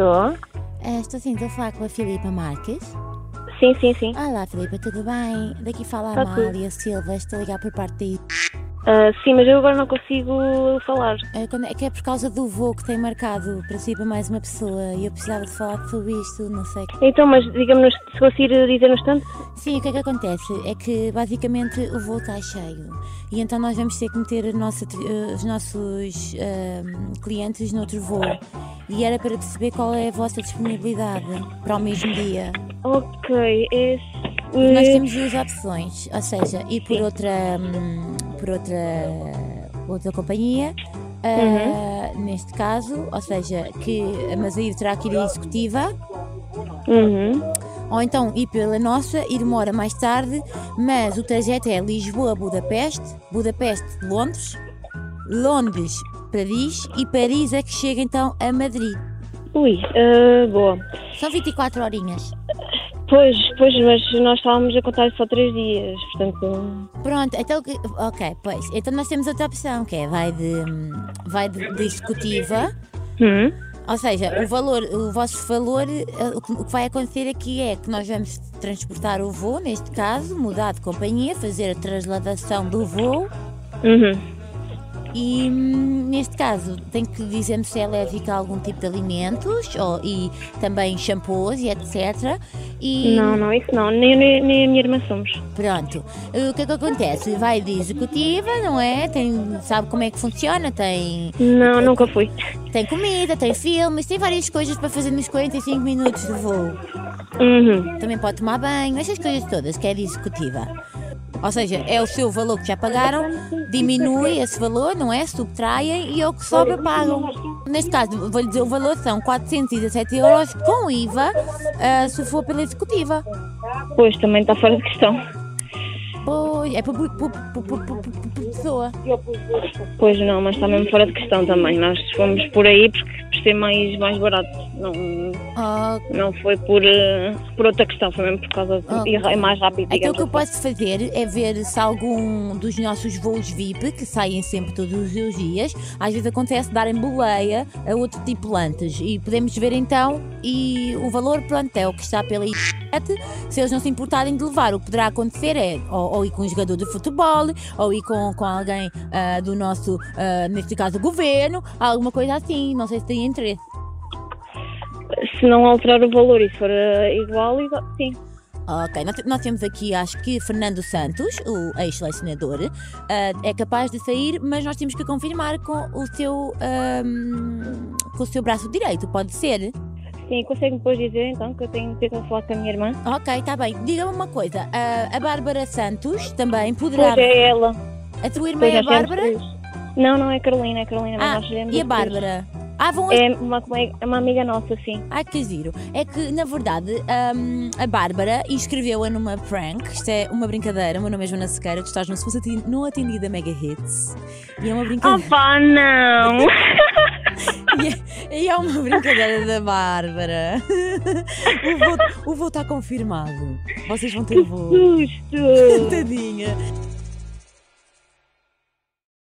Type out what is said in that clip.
Estou? Eh, estou sim, estou a falar com a Filipa Marques. Sim, sim, sim. Olá, Filipa, tudo bem? Daqui fala a Tá. Amália Silva, estou a ligar por parte da Ah, sim, mas eu agora não consigo falar. Eh, quando- É que é por causa do voo que tem marcado para si para mais uma pessoa e eu precisava de falar sobre isto, não sei. Então, mas diga-me se conseguir dizer no instante. Sim, o que é que acontece? É que basicamente o voo está cheio e então nós vamos ter que meter nossa eh, os nossos ahm, clientes noutro voo e era para perceber qual é a vossa disponibilidade para o mesmo dia. Ok. Porque nós temos duas opções, ou seja, ir por outra, hum, por outra, outra companhia, ah, neste caso, ou seja, que mas aí terá que ir a executiva, Uhum. ou então ir pela nossa e demora mais tarde, mas o trajeto é Lisboa-Budapeste, Budapeste-Londres, Londres-Paris e Paris é que chega então a Madrid. Ui, ah, boa. São 24 horinhas. Pois, pois, mas nós estávamos a contar só três dias, portanto. Pronto, então, ok, pois, então nós temos outra opção, que é vai de, vai de, de executiva, Hum. ou seja, o valor, o vosso valor, eh, o que, o que vai acontecer aqui é que nós vamos transportar o voo, neste caso, mudar de companhia, fazer a transladação do voo Uhum. E, hum, neste caso, tem que dizer-me se é alérgica a algum tipo de alimentos ou, e também shampoos e etc. E, Não, não, isso não. Nem, nem, nem a minha irmã somos. Pronto, o que é que acontece? Vai de executiva, não é? Tem, sabe como é que funciona? Tem, Não, nunca fui. tem comida, tem filmes, tem várias coisas para fazer nos 45 minutos de voo. Uhum. Também pode tomar banho, essas coisas todas, que é de executiva. Ou seja, é o seu valor que já pagaram, diminui esse valor, não é? Subtraem e é o que sobra pagam. Neste caso, vou-lhe dizer, o valor são 417 euros com IVA, ah, se for pela executiva. Pois, também está fora de questão. Pois, é por, por- por- por pessoa. Pois não, mas está mesmo fora de questão também. Nós fomos por aí porque por ser mais, mais barato. Não, Ah, não foi por, eh, por outra questão, foi mesmo por causa de. Ah. é mais rápido, Então o que eu assim. posso fazer é ver se algum dos nossos voos VIP, que saem sempre todos os dias, às vezes acontece darem boleia a outro tipo de lantes e podemos ver então e o valor pronto é o que está pela se eles não se importarem de levar, o que poderá acontecer é ou, ou ir com um jogador de futebol, ou ir com, com alguém ah, do nosso, ah, neste caso, governo, alguma coisa assim, não sei se tem interesse. Se não alterar o valor e se for eh, igual, sim. Ok, nós, nós temos aqui, acho que Fernando Santos, o ex-selecionador, ah, é capaz de sair, mas nós temos que confirmar com o seu, ahm, com o seu braço direito, pode ser? Sim, consegue depois dizer então que eu tenho que ter falar com a minha irmã? Ok, está bem. Diga-me uma coisa, ah, a Bárbara Santos também poderá. Pois é ela. A tua irmã Pois é a nós Bárbara? Não, não é Carolina, é Carolina, mas Ah, nós sabemos e a três. Ah, vão É uma, colega- é uma amiga nossa, sim. Ai que giro. É que, na verdade, ahm, a Bárbara inscreveu-a numa prank. Isto é uma brincadeira. O meu nome é Joana Sequeira. Tu estás no Se Fosse Atendi- no Atendido da Mega Hits. E é uma brincadeira. Opa, não! E, é, e é uma brincadeira da Bárbara. O voo, o voo está confirmado. Vocês vão ter voo. Susto! Tadinha.